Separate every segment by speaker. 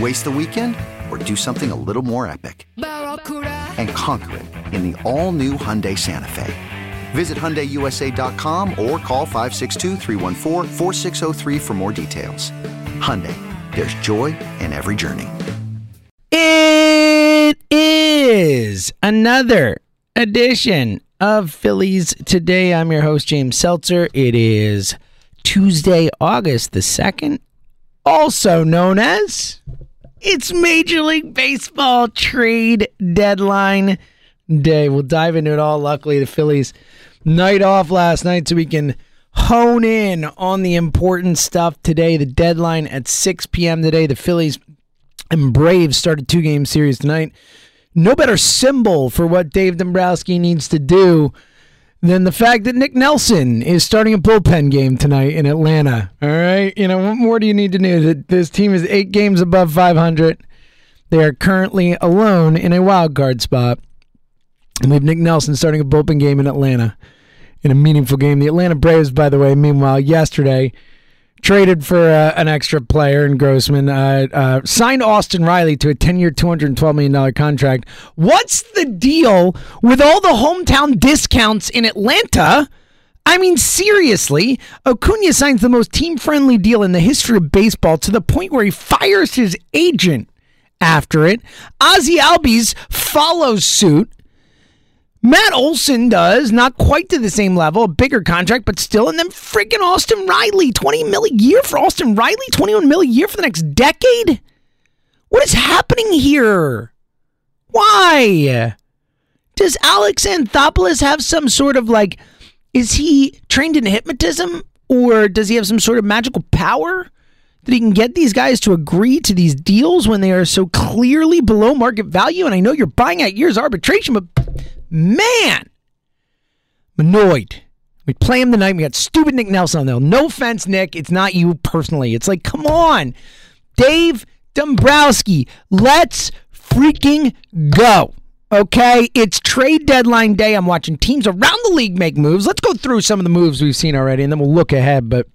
Speaker 1: Waste the weekend or do something a little more epic? And conquer it in the all new Hyundai Santa Fe. Visit HyundaiUSA.com or call 562 for more details. Hyundai, there's joy in every journey.
Speaker 2: It is another edition of Phillies Today. I'm your host, James Seltzer. It is Tuesday, August the 2nd, also known as it's Major League Baseball trade deadline day. We'll dive into it all. Luckily, the Phillies night off last night so we can hone in on the important stuff today. The deadline at 6 p.m. today. The Phillies and Braves started two game series tonight. No better symbol for what Dave Dombrowski needs to do than the fact that Nick Nelson is starting a bullpen game tonight in Atlanta. All right. You know, what more do you need to know? That this team is eight games above 500. They are currently alone in a wild card spot. And we have Nick Nelson starting a bullpen game in Atlanta in a meaningful game. The Atlanta Braves, by the way, meanwhile, yesterday traded for uh, an extra player in Grossman, uh, uh, signed Austin Riley to a 10 year, $212 million contract. What's the deal with all the hometown discounts in Atlanta? I mean, seriously, Acuna signs the most team friendly deal in the history of baseball to the point where he fires his agent after it. Ozzy Albies follows suit. Matt Olson does, not quite to the same level, a bigger contract, but still. And then freaking Austin Riley, 20 mil a year for Austin Riley, 21 mil a year for the next decade? What is happening here? Why? Does Alex Anthopoulos have some sort of like, is he trained in hypnotism or does he have some sort of magical power? that he can get these guys to agree to these deals when they are so clearly below market value. And I know you're buying out years arbitration, but man, I'm annoyed. We play him tonight. We got stupid Nick Nelson on there. No offense, Nick. It's not you personally. It's like, come on, Dave Dombrowski. Let's freaking go. Okay, it's trade deadline day. I'm watching teams around the league make moves. Let's go through some of the moves we've seen already, and then we'll look ahead. But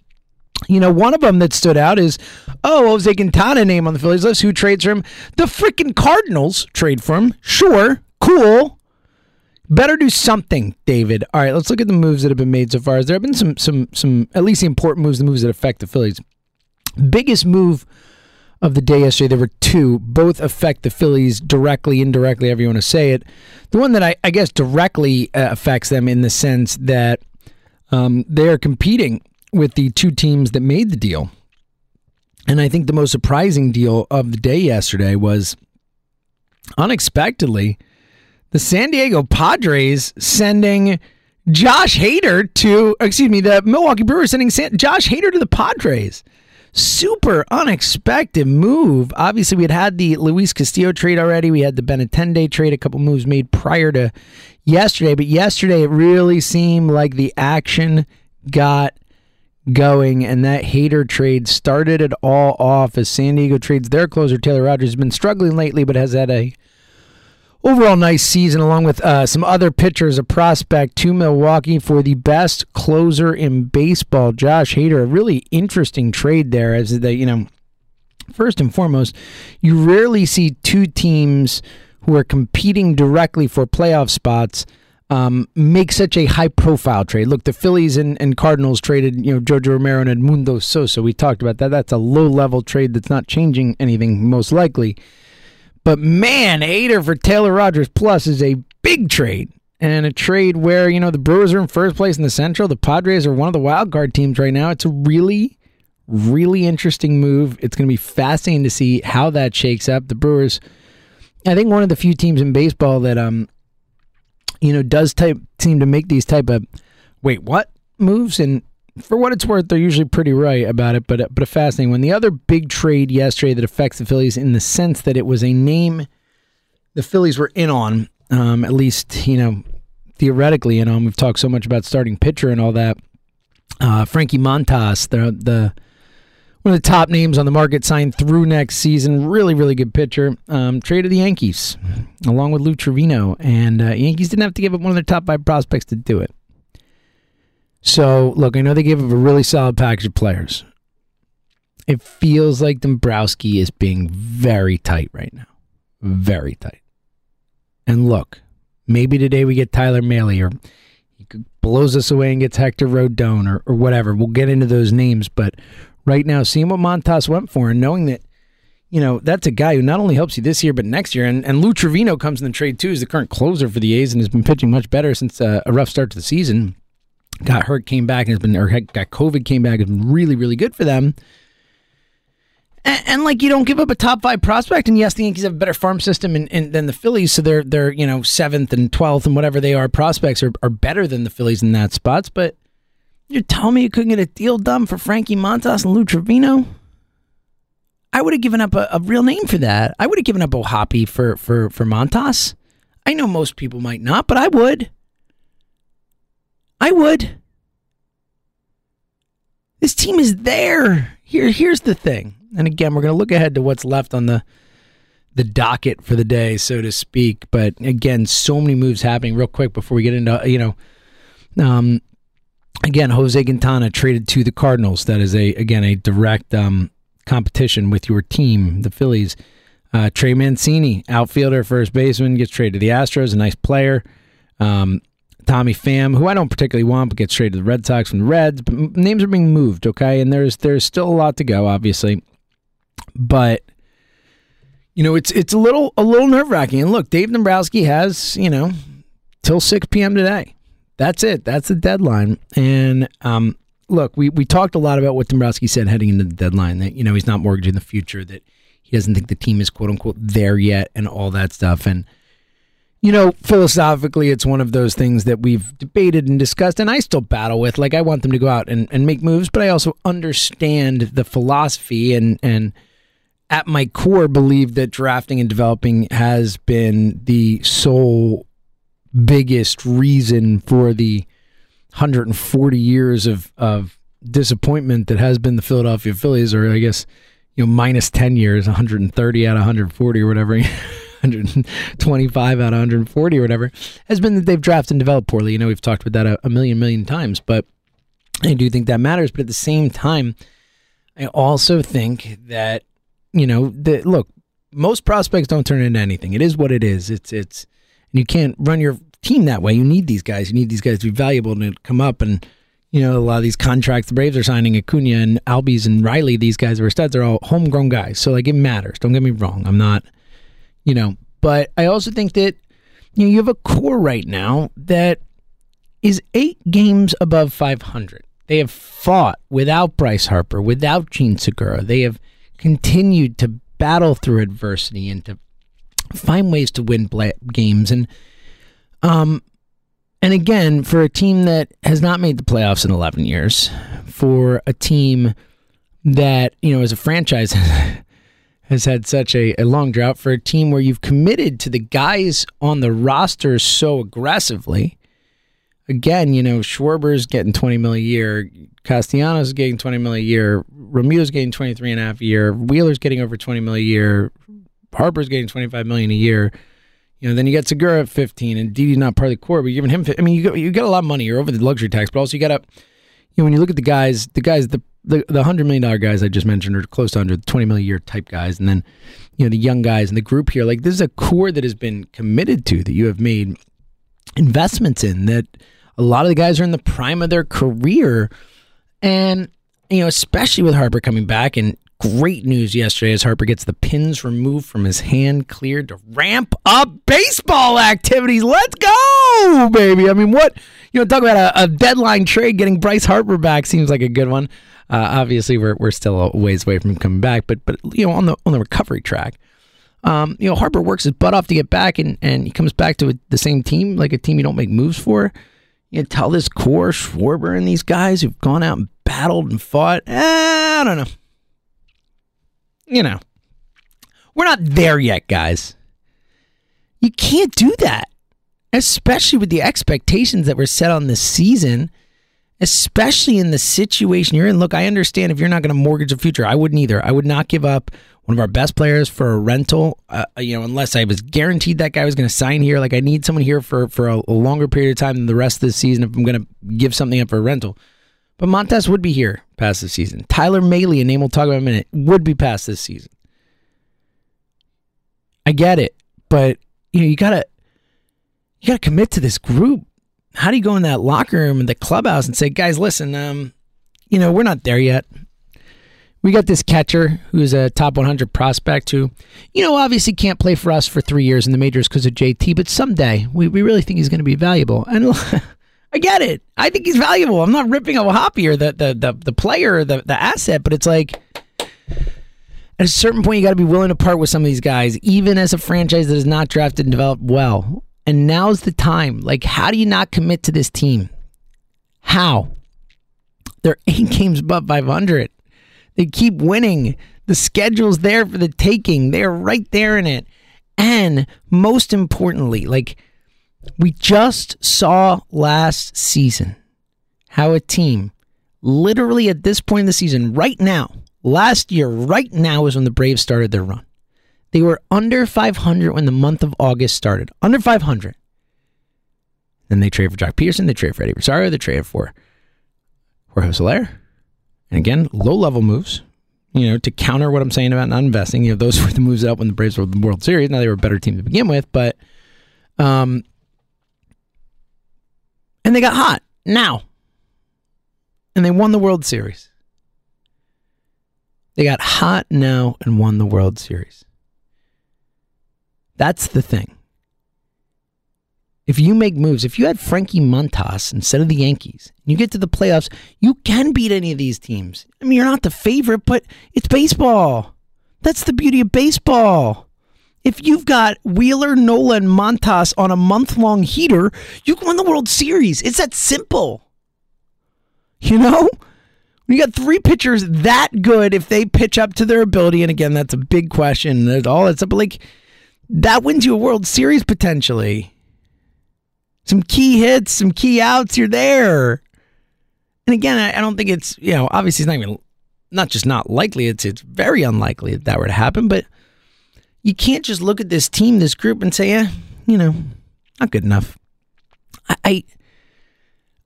Speaker 2: you know, one of them that stood out is, oh, Jose Quintana name on the Phillies list. Who trades for him? The freaking Cardinals trade for him. Sure, cool. Better do something, David. All right, let's look at the moves that have been made so far. There have been some, some, some at least the important moves, the moves that affect the Phillies. Biggest move of the day yesterday. There were two. Both affect the Phillies directly, indirectly, however you want to say it. The one that I, I guess directly uh, affects them in the sense that um, they are competing with the two teams that made the deal. And I think the most surprising deal of the day yesterday was unexpectedly the San Diego Padres sending Josh Hader to, excuse me, the Milwaukee Brewers sending San, Josh Hader to the Padres. Super unexpected move. Obviously, we had had the Luis Castillo trade already. We had the Benintendi trade, a couple moves made prior to yesterday. But yesterday, it really seemed like the action got going, and that Hader trade started it all off as San Diego trades their closer. Taylor Rogers has been struggling lately, but has had a overall nice season, along with uh, some other pitchers, a prospect to Milwaukee for the best closer in baseball. Josh Hader, a really interesting trade there, as the you know, first and foremost, you rarely see two teams who are competing directly for playoff spots. Um, make such a high profile trade. Look, the Phillies and, and Cardinals traded, you know, Jojo Romero and Edmundo Sosa. We talked about that. That's a low level trade that's not changing anything, most likely. But man, Hader for Taylor Rogers Plus is a big trade. And a trade where, you know, the Brewers are in first place in the Central. The Padres are one of the wild card teams right now. It's a really, really interesting move. It's going to be fascinating to see how that shakes up. The Brewers, I think, one of the few teams in baseball that, um, you know, does type seem to make these type of wait what moves. And for what it's worth, they're usually pretty right about it, but but a fascinating one. The other big trade yesterday that affects the Phillies in the sense that it was a name the Phillies were in on, um, at least you know theoretically in on. We've talked so much about starting pitcher and all that. Uh, Frankie Montas, the the one of the top names on the market, signed through next season. Really, really good pitcher. Um, traded the Yankees along with Lou Trivino, and uh, Yankees didn't have to give up one of their top five prospects to do it. So, look, I know they gave up a really solid package of players. It feels like Dombrowski is being very tight right now. Very tight. And look, maybe today we get Tyler Mahle or he blows us away and gets Hector Rodon or, or whatever. We'll get into those names. But right now, seeing what Montas went for and knowing that, you know, that's a guy who not only helps you this year, but next year. And, and Lou Trivino comes in the trade too, as the current closer for the A's and has been pitching much better since uh, a rough start to the season got hurt, came back, and has been, or got COVID, came back, has been really, really good for them. And, and, like you don't give up a top five prospect, and yes, the Yankees have a better farm system in, than the Phillies, so they're they're you know seventh and twelfth and whatever they are prospects are, are better than the Phillies in that spots. But you're telling me you couldn't get a deal done for Frankie Montas and Lou Trivino? I would have given up a, a real name for that. I would have given up O'Hoppe for for for Montas. I know most people might not, but I would. I would. This team is there. Here, here's the thing. And again, we're going to look ahead to what's left on the the docket for the day, so to speak. But again, so many moves happening. Real quick before we get into you know, um, again, Jose Quintana traded to the Cardinals. That is a again a direct um, competition with your team, the Phillies. Uh, Trey Mancini, outfielder, first baseman, gets traded to the Astros. A nice player. Um, Tommy Pham, who I don't particularly want, but gets traded to the Red Sox from the Reds. But names are being moved, okay, and there's there's still a lot to go, obviously, but you know it's it's a little a little nerve wracking. And look, Dave Dombrowski has you know till six p.m. today. That's it. That's the deadline. And um, look, we we talked a lot about what Dombrowski said heading into the deadline that you know he's not mortgaging the future, that he doesn't think the team is quote unquote there yet, and all that stuff, and you know, philosophically, it's one of those things that we've debated and discussed, and I still battle with. Like, I want them to go out and, and make moves, but I also understand the philosophy and, and at my core believe that drafting and developing has been the sole biggest reason for the 140 years of, of disappointment that has been the Philadelphia Phillies, or I guess, you know, minus 10 years, 130 out of 140 or whatever. 125 out of 140 or whatever, has been that they've drafted and developed poorly. You know, we've talked about that a, a million, million times, but I do think that matters. But at the same time, I also think that, you know, that look, most prospects don't turn into anything. It is what it is. It's, it's, and you can't run your team that way. You need these guys. You need these guys to be valuable and to come up and, you know, a lot of these contracts the Braves are signing, Acuna and Albies and Riley, these guys are studs, they're all homegrown guys. So, like, it matters. Don't get me wrong. I'm not you know. But I also think that you know you have a core right now that is eight games above 500. They have fought without Bryce Harper, without Jean Segura. They have continued to battle through adversity and to find ways to win games. And um, and again, for a team that has not made the playoffs in 11 years, for a team that you know as a franchise has had such a, a long drought for a team where you've committed to the guys on the roster so aggressively. Again, you know, Schwarber's getting 20 mil a year, Castellanos getting 20 mil a year, Realmuto's getting 23 and a half a year, Wheeler's getting over 20 mil a year, Harper's getting 25 million a year. You know, then you got Segura at 15, and Didi's not part of the core, but you're giving him. I mean, you got you got a lot of money. You're over the luxury tax, but also you got to. You know, when you look at the guys, the guys, the the, the hundred million dollar guys I just mentioned are close to under twenty million year type guys, and then you know the young guys in the group here. Like this is a core that has been committed to that you have made investments in. That a lot of the guys are in the prime of their career, and you know especially with Harper coming back and Great news yesterday as Harper gets the pins removed from his hand, cleared to ramp up baseball activities. Let's go, baby. I mean, what, you know, talk about a, a deadline trade, getting Bryce Harper back seems like a good one. Uh, obviously, we're, we're still a ways away from coming back, but, but you know, on the, on the recovery track, um, you know, Harper works his butt off to get back and, and he comes back to a, the same team, like a team you don't make moves for. You know, tell this core, Schwarber and these guys who've gone out and battled and fought. Eh, I don't know you know, we're not there yet, guys. You can't do that, especially with the expectations that were set on this season, especially in the situation you're in. Look, I understand if you're not going to mortgage the future. I wouldn't either. I would not give up one of our best players for a rental, uh, you know, unless I was guaranteed that guy was going to sign here. Like I need someone here for for a, a longer period of time than the rest of the season if I'm going to give something up for a rental. But Montas would be here past the season. Tyler Mahle, a name we'll talk about in a minute, would be past this season. I get it, but you know you gotta you gotta commit to this group. How do you go in that locker room in the clubhouse and say, guys, listen, um, you know we're not there yet. We got this catcher who's a top 100 prospect who, you know, obviously can't play for us for three years in the majors because of JT, but someday we, we really think he's going to be valuable. And I get it. I think he's valuable. I'm not ripping a O'Hoppe or the the the, the player or the, the asset, but it's like at a certain point you got to be willing to part with some of these guys, even as a franchise that is not drafted and developed well. And now's the time. Like, how do you not commit to this team? How? They're eight games above 500. They keep winning. The schedule's there for the taking. They're right there in it. And most importantly, like we just saw last season how a team, literally at this point in the season, right now, last year, right now is when the Braves started their run. They were under 500 when the month of August started. Under 500. Then they traded for Joc Pederson. They traded for Eddie Rosario. They traded for Jorge Soler. And again, low level moves, you know, to counter what I'm saying about not investing. You know, those were the moves up when the Braves were the World Series. Now they were a better team to begin with, but um, and they got hot now. And they won the World Series. They got hot now and won the World Series. That's the thing. If you make moves, if you had Frankie Montas instead of the Yankees, you get to the playoffs, you can beat any of these teams. I mean, you're not the favorite, but it's baseball. That's the beauty of baseball. If you've got Wheeler, Nola, and Montas on a month long heater, you can win the World Series. It's that simple. You know? You got three pitchers that good, if they pitch up to their ability, and again, that's a big question. There's all that stuff, but like that wins you a World Series potentially. Some key hits, some key outs, you're there. And again, I, I don't think it's, you know, obviously it's not even not just not likely, it's it's very unlikely that that were to happen, but you can't just look at this team, this group, and say, "Yeah, you know, not good enough." I, I,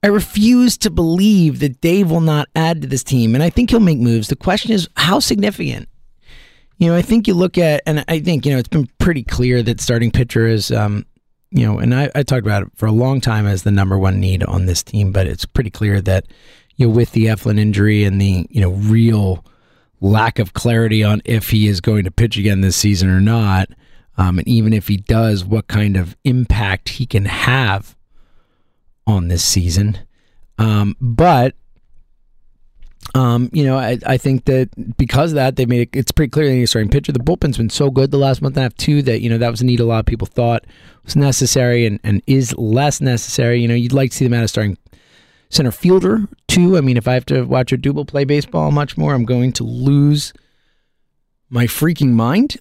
Speaker 2: I refuse to believe that Dave will not add to this team, and I think he'll make moves. The question is, how significant? You know, I think you look at, and I think you know, it's been pretty clear that starting pitcher is, um, you know, and I, I talked about it for a long time as the number one need on this team, but it's pretty clear that you know, with the Eflin injury and the you know real lack of clarity on if he is going to pitch again this season or not. Um, and even if he does, what kind of impact he can have on this season. Um, but, um, you know, I, I think that because of that, they made it, it's pretty clear that he's starting pitcher. The bullpen's been so good the last month and a half, too, that, you know, that was a need a lot of people thought was necessary and, and is less necessary. You know, you'd like to see them out of starting center fielder too. I mean, if I have to watch a double play baseball much more, I'm going to lose my freaking mind.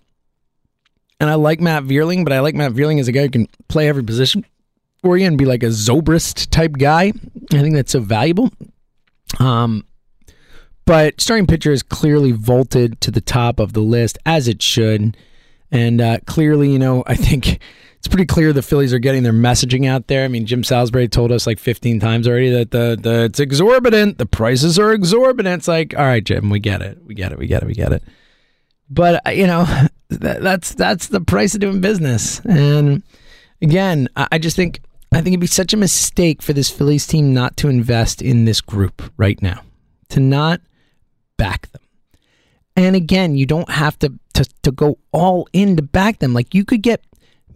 Speaker 2: And I like Matt Vierling, but I like Matt Vierling as a guy who can play every position for you and be like a Zobrist type guy. I think that's so valuable. Um, but starting pitcher is clearly vaulted to the top of the list as it should. And uh, clearly, you know, I think it's pretty clear the Phillies are getting their messaging out there. I mean, Jim Salisbury told us like 15 times already that the, the it's exorbitant. The prices are exorbitant. It's like, all right, Jim, we get it. We get it. We get it. We get it. But uh, you know, that, that's that's the price of doing business. And again, I, I just think I think it'd be such a mistake for this Phillies team not to invest in this group right now, to not back them. And again, you don't have to, to, to go all in to back them. Like you could get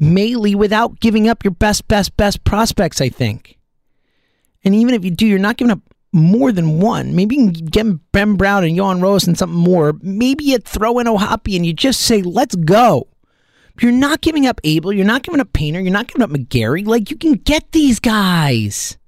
Speaker 2: Mahle without giving up your best, best, best prospects, I think. And even if you do, you're not giving up more than one. Maybe you can get Ben Brown and Johan Rojas and something more. Maybe you throw in O'Hoppe and you just say, let's go. You're not giving up Abel. You're not giving up Painter. You're not giving up McGarry. Like, you can get these guys.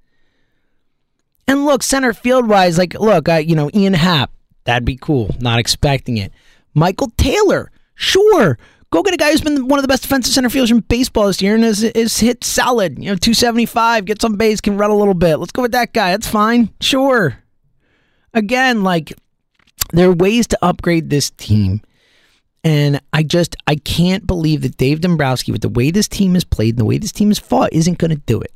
Speaker 2: And look, center field wise, like, look, I, you know, Ian Happ, that'd be cool. Not expecting it. Michael Taylor, sure. Go get a guy who's been one of the best defensive center fielders in baseball this year and is, is hit solid. You know, 275, gets on base, can run a little bit. Let's go with that guy. That's fine. Sure. Again, like, there are ways to upgrade this team. And I just, I can't believe that Dave Dombrowski, with the way this team has played and the way this team has fought, isn't going to do it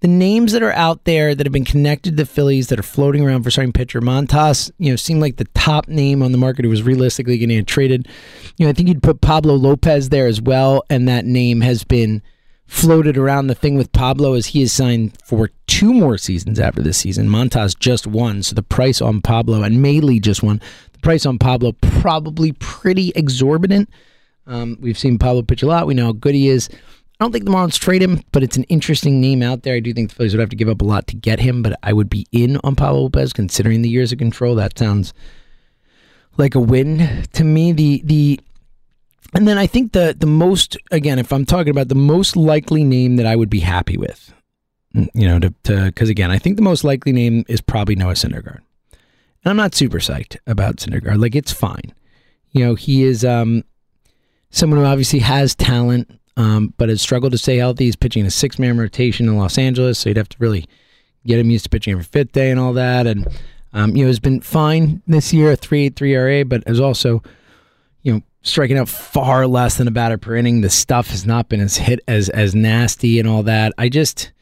Speaker 2: the names that are out there that have been connected to the Phillies that are floating around for starting pitcher Montas, you know, seemed like the top name on the market who was realistically going to get traded. You know, I think you'd put Pablo Lopez there as well, and that name has been floated around. The thing with Pablo is he is signed for two more seasons after this season. Montas just won, so the price on Pablo and Mahle just won. The price on Pablo probably pretty exorbitant. Um, we've seen Pablo pitch a lot. We know how good he is. I don't think the Marlins trade him, but it's an interesting name out there. I do think the Phillies would have to give up a lot to get him, but I would be in on Pablo Lopez considering the years of control. That sounds like a win to me. The the and then I think the the most again, if I'm talking about the most likely name that I would be happy with, mm, you know, to because again, I think the most likely name is probably Noah Syndergaard. And I'm not super psyched about Syndergaard. Like it's fine. You know, he is um someone who obviously has talent um, but has struggled to stay healthy. He's pitching a six man rotation in Los Angeles, so you'd have to really get him used to pitching every fifth day and all that. And um, you know, has been fine this year, a three ERA, but has also you know striking out far less than a batter per inning. The stuff has not been as hit as as nasty and all that. I just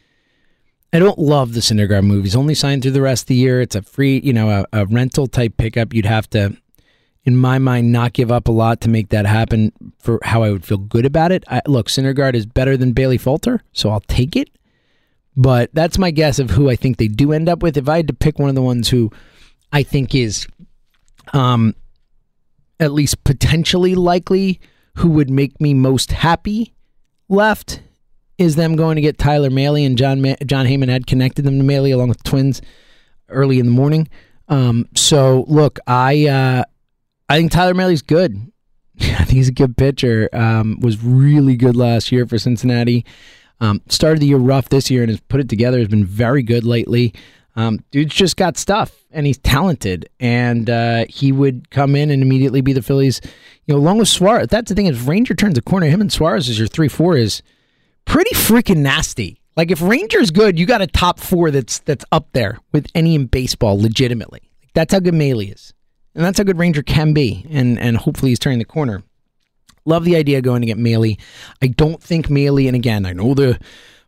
Speaker 2: I don't love the Syndergaard move. He's only signed through the rest of the year. It's a free, you know, a, a rental type pickup. You'd have to in my mind, not give up a lot to make that happen for how I would feel good about it. I, look, Syndergaard is better than Bailey Falter, so I'll take it. But that's my guess of who I think they do end up with. If I had to pick one of the ones who I think is um, at least potentially likely, who would make me most happy left, is them going to get Tyler Mahle and John Ma- Jon Heyman had connected them to Mahle along with Twins early in the morning. Um, so look, I uh, I think Tyler Mahle's good. I think he's a good pitcher. Um, was really good last year for Cincinnati. Um, started the year rough this year and has put it together. Has been very good lately. Um, dude's just got stuff and he's talented. And uh, he would come in and immediately be the Phillies. You know, along with Suarez. That's the thing is Ranger turns a corner. Him and Suarez is your three four is pretty freaking nasty. Like if Ranger's good, you got a top four that's that's up there with any in baseball legitimately. That's how good Mahle is. And that's how good Ranger can be. And and hopefully he's turning the corner. Love the idea going to get Mahle. I don't think Mahle, and again, I know the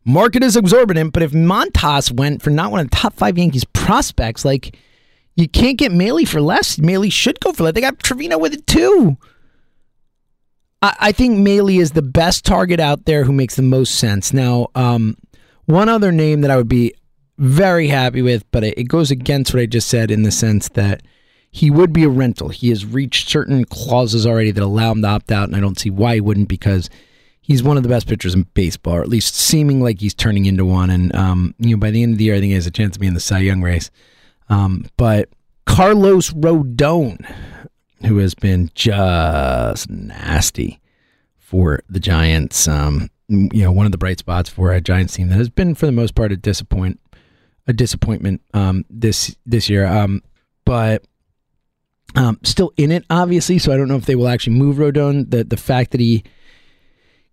Speaker 2: market is exorbitant, but if Montas went for not one of the top five Yankees prospects, like you can't get Mahle for less. Mahle should go for that. They got Trivino with it too. I, I think Mahle is the best target out there who makes the most sense. Now, um, one other name that I would be very happy with, but it, it goes against what I just said in the sense that he would be a rental. He has reached certain clauses already that allow him to opt out, and I don't see why he wouldn't because he's one of the best pitchers in baseball, or at least seeming like he's turning into one. And um, you know, by the end of the year, I think he has a chance to be in the Cy Young race. Um, but Carlos Rodon, who has been just nasty for the Giants, um, you know, one of the bright spots for a Giants team that has been, for the most part, a disappoint a disappointment um, this this year. Um, but um, still in it, obviously, so I don't know if they will actually move Rodon. The the fact that he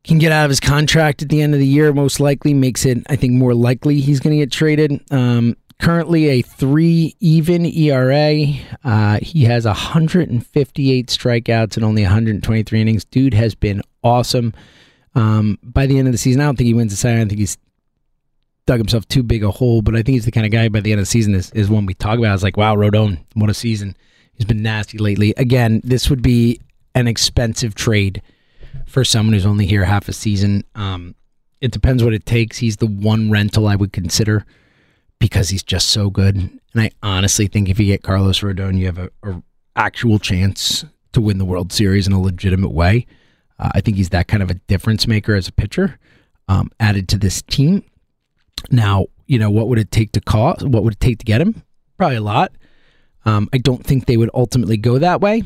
Speaker 2: can get out of his contract at the end of the year most likely makes it, I think, more likely he's going to get traded. Um, currently a three even ERA. Uh, he has 158 strikeouts and only 123 innings. Dude has been awesome. Um, by the end of the season, I don't think he wins the Cy. I think he's dug himself too big a hole, but I think he's the kind of guy by the end of the season is, is one we talk about. It's like, wow, Rodon, what a season. He's been nasty lately. Again, this would be an expensive trade for someone who's only here half a season. Um, it depends what it takes. He's the one rental I would consider because he's just so good. And I honestly think if you get Carlos Rodon, you have a, a actual chance to win the World Series in a legitimate way. Uh, I think he's that kind of a difference maker as a pitcher um, added to this team. Now, you know, what would it take to cost? What would it take to get him? Probably a lot. Um, I don't think they would ultimately go that way.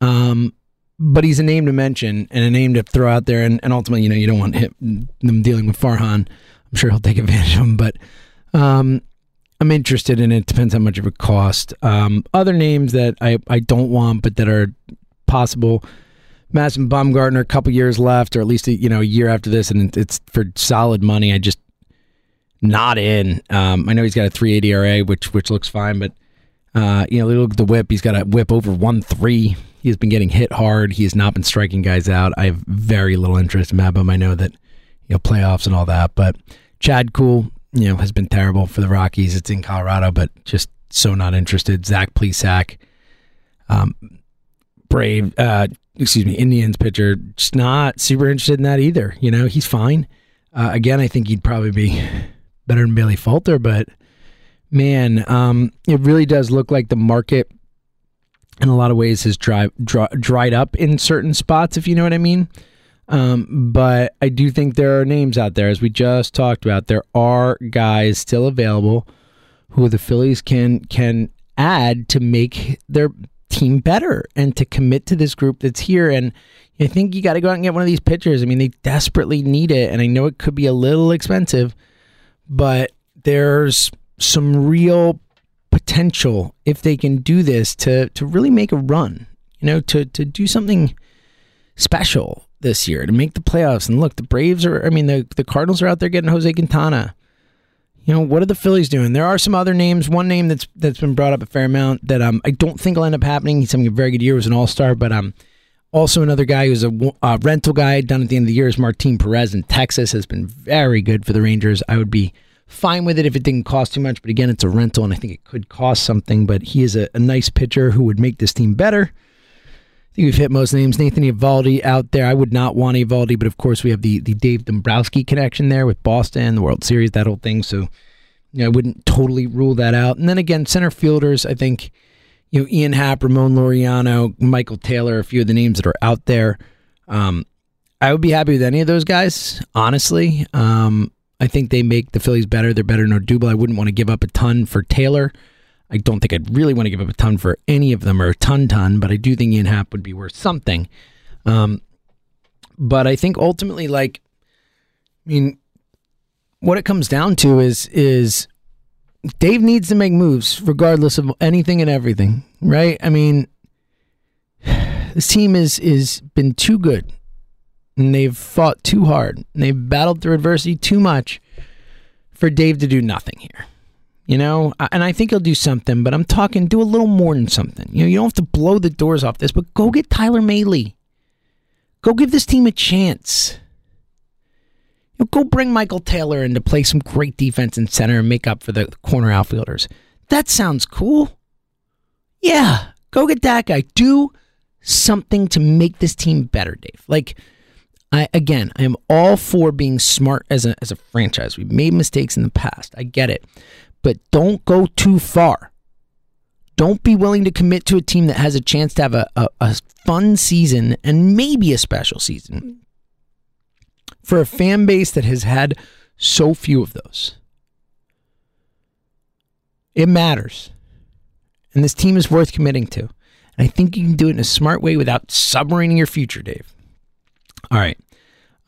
Speaker 2: Um, but he's a name to mention and a name to throw out there. And, and ultimately, you know, you don't want him, them dealing with Farhan. I'm sure he'll take advantage of him, but um, I'm interested in it. Depends how much of it cost. Um, other names that I, I don't want, but that are possible. Madison Bumgarner, a couple years left, or at least a, you know a year after this, and it's for solid money. I just not in. Um, I know he's got a 380 ERA, which which looks fine, but uh, you know, look at the whip. He's got a whip over one three. He has been getting hit hard. He has not been striking guys out. I have very little interest in MadBum. I know that you know playoffs and all that, but Chad Kuhl, you know, has been terrible for the Rockies. It's in Colorado, but just so not interested. Zach Plesac, um, Brave, uh, excuse me, Indians pitcher, just not super interested in that either. You know, he's fine. Uh, again, I think he'd probably be better than Bailey Falter, but man, um, it really does look like the market in a lot of ways has dry, dry, dried up in certain spots, if you know what I mean. Um, but I do think there are names out there, as we just talked about. There are guys still available who the Phillies can can add to make their team better and to commit to this group that's here. And I think you got to go out and get one of these pitchers. I mean, they desperately need it, and I know it could be a little expensive, but there's some real potential if they can do this to to really make a run. You know, to to do something special this year to make the playoffs. And look, the Braves are. I mean, the the Cardinals are out there getting Jose Quintana. You know, what are the Phillies doing? There are some other names. One name that's that's been brought up a fair amount that um I don't think will end up happening. He's having a very good year. Was an All Star, but um also another guy who's a uh, rental guy done at the end of the year is Martin Perez in Texas. Has been very good for the Rangers. I would be fine with it if it didn't cost too much. But again, it's a rental, and I think it could cost something. But he is a, a nice pitcher who would make this team better. I think we've hit most names. Nathan Eovaldi out there. I would not want Eovaldi, but of course we have the the Dave Dombrowski connection there with Boston, the World Series, that whole thing. So you know, I wouldn't totally rule that out. And then again, center fielders, I think you know Ian Happ, Ramon Laureano, Michael Taylor, a few of the names that are out there. Um, I would be happy with any of those guys, honestly. Um, I think they make the Phillies better. They're better than Odubel. I wouldn't want to give up a ton for Taylor. I don't think I'd really want to give up a ton for any of them or a ton ton, but I do think Ian Happ would be worth something. Um, but I think ultimately, like, I mean, what it comes down to is is Dave needs to make moves regardless of anything and everything, right? I mean, this team is is been too good and they've fought too hard and they've battled through adversity too much for Dave to do nothing here. You know, and I think he'll do something, but I'm talking do a little more than something. You know, you don't have to blow the doors off this, but go get Tyler Mahle. Go give this team a chance. You know, go bring Michael Taylor in to play some great defense in center and make up for the corner outfielders. That sounds cool. Yeah, go get that guy. Do something to make this team better, Dave. Like, I again, I am all for being smart as a as a franchise. We've made mistakes in the past. I get it. But don't go too far. Don't be willing to commit to a team that has a chance to have a, a, a fun season and maybe a special season for a fan base that has had so few of those. It matters. And this team is worth committing to. And I think you can do it in a smart way without submarining your future, Dave. All right.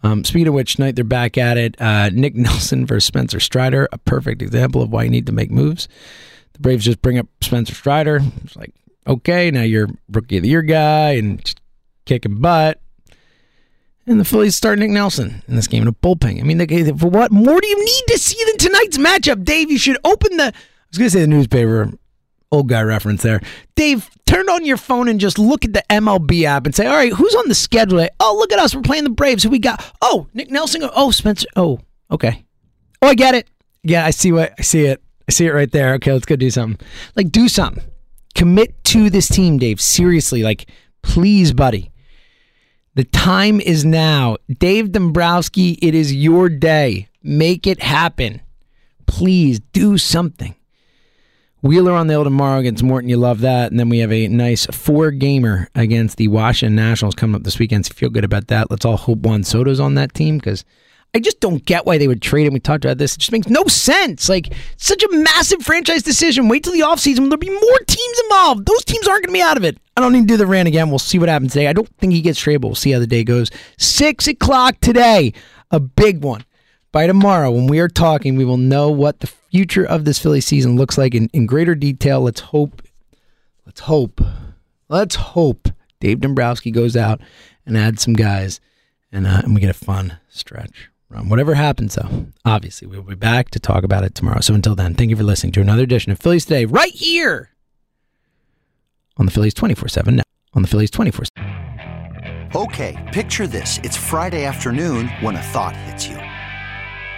Speaker 2: Um, speaking of which, tonight they're back at it. Uh, Nick Nelson versus Spencer Strider, a perfect example of why you need to make moves. The Braves just bring up Spencer Strider. It's like, okay, now you're rookie of the year guy and kicking butt. And the Phillies start Nick Nelson in this game in a bullpen. I mean, for what more do you need to see than tonight's matchup, Dave? You should open the I was going to say the newspaper, old guy reference there. Dave, turn on your phone and just look at the MLB app and say, all right, who's on the schedule? Oh, look at us. We're playing the Braves. Who we got? Oh, Nick Nelson. Oh, Spencer. Oh, okay. Oh, I get it. Yeah, I see what I see it. I see it right there. Okay, let's go do something. Like, do something. Commit to this team, Dave. Seriously, like, please, buddy. The time is now. Dave Dombrowski, it is your day. Make it happen. Please do something. Wheeler on the hill tomorrow against Morton. You love that. And then we have a nice four gamer against the Washington Nationals coming up this weekend. So feel good about that. Let's all hope Juan Soto's on that team because I just don't get why they would trade him. We talked about this. It just makes no sense. Like, such a massive franchise decision. Wait till the offseason when there'll be more teams involved. Those teams aren't going to be out of it. I don't need to do the rant again. We'll see what happens today. I don't think he gets traded, we'll see how the day goes. Six o'clock today, a big one. By tomorrow, when we are talking, we will know what the future of this Philly season looks like in, in greater detail. Let's hope, let's hope, let's hope Dave Dombrowski goes out and adds some guys and, uh, and we get a fun stretch run. Whatever happens, though, obviously, we'll be back to talk about it tomorrow. So until then, thank you for listening to another edition of Phillies Today, right here on the Phillies 24 7 now. On the Phillies 24 7.
Speaker 1: Okay, picture this. It's Friday afternoon when a thought hits you.